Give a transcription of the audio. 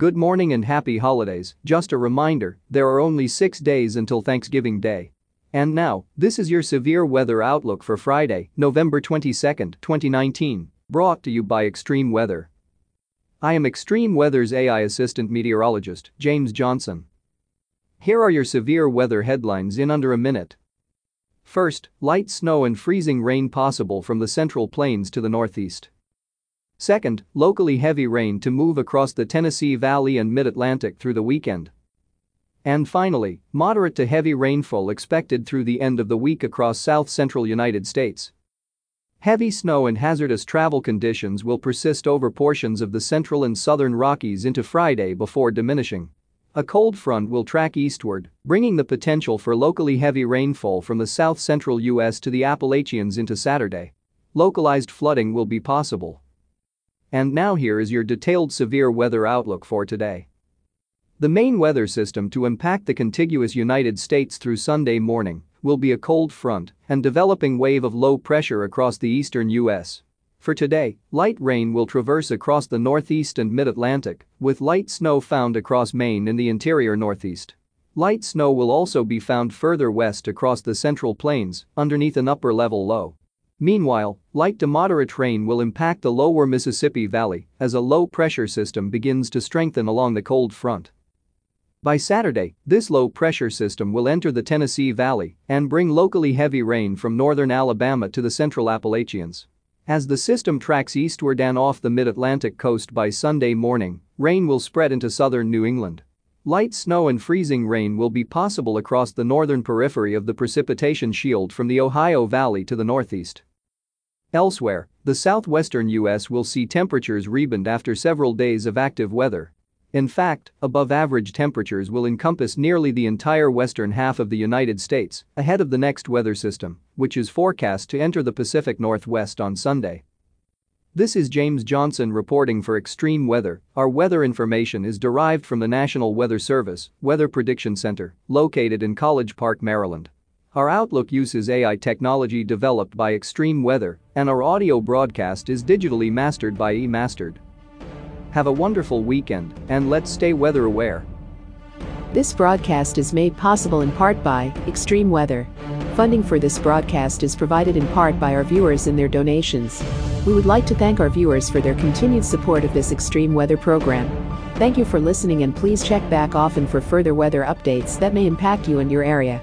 Good morning and happy holidays, just a reminder, there are only six days until Thanksgiving Day. And now, this is your severe weather outlook for Friday, November 22, 2019, brought to you by Extreme Weather. I am Extreme Weather's AI assistant meteorologist, James Johnson. Here are your severe weather headlines in under a minute. First, light snow and freezing rain possible from the central plains to the northeast. Second, locally heavy rain to move across the Tennessee Valley and mid-Atlantic through the weekend. And finally, moderate to heavy rainfall expected through the end of the week across south-central United States. Heavy snow and hazardous travel conditions will persist over portions of the central and southern Rockies into Friday before diminishing. A cold front will track eastward, bringing the potential for locally heavy rainfall from the south-central U.S. to the Appalachians into Saturday. Localized flooding will be possible. And now here is your detailed severe weather outlook for today. The main weather system to impact the contiguous United States through Sunday morning will be a cold front and developing wave of low pressure across the eastern U.S. For today, light rain will traverse across the northeast and mid-Atlantic, with light snow found across Maine in the interior northeast. Light snow will also be found further west across the central plains, underneath an upper-level low. Meanwhile, light to moderate rain will impact the lower Mississippi Valley as a low-pressure system begins to strengthen along the cold front. By Saturday, this low-pressure system will enter the Tennessee Valley and bring locally heavy rain from northern Alabama to the central Appalachians. As the system tracks eastward and off the mid-Atlantic coast by Sunday morning, rain will spread into southern New England. Light snow and freezing rain will be possible across the northern periphery of the precipitation shield from the Ohio Valley to the northeast. Elsewhere, the southwestern U.S. will see temperatures rebound after several days of active weather. In fact, above average temperatures will encompass nearly the entire western half of the United States ahead of the next weather system, which is forecast to enter the Pacific Northwest on Sunday. This is James Johnson reporting for Extreme Weather. Our weather information is derived from the National Weather Service Weather Prediction Center, located in College Park, Maryland. Our Outlook uses AI technology developed by Extreme Weather, and our audio broadcast is digitally mastered by eMastered. Have a wonderful weekend, and let's stay weather aware. This broadcast is made possible in part by Extreme Weather. Funding for this broadcast is provided in part by our viewers and their donations. We would like to thank our viewers for their continued support of this extreme weather program. Thank you for listening and please check back often for further weather updates that may impact you and your area.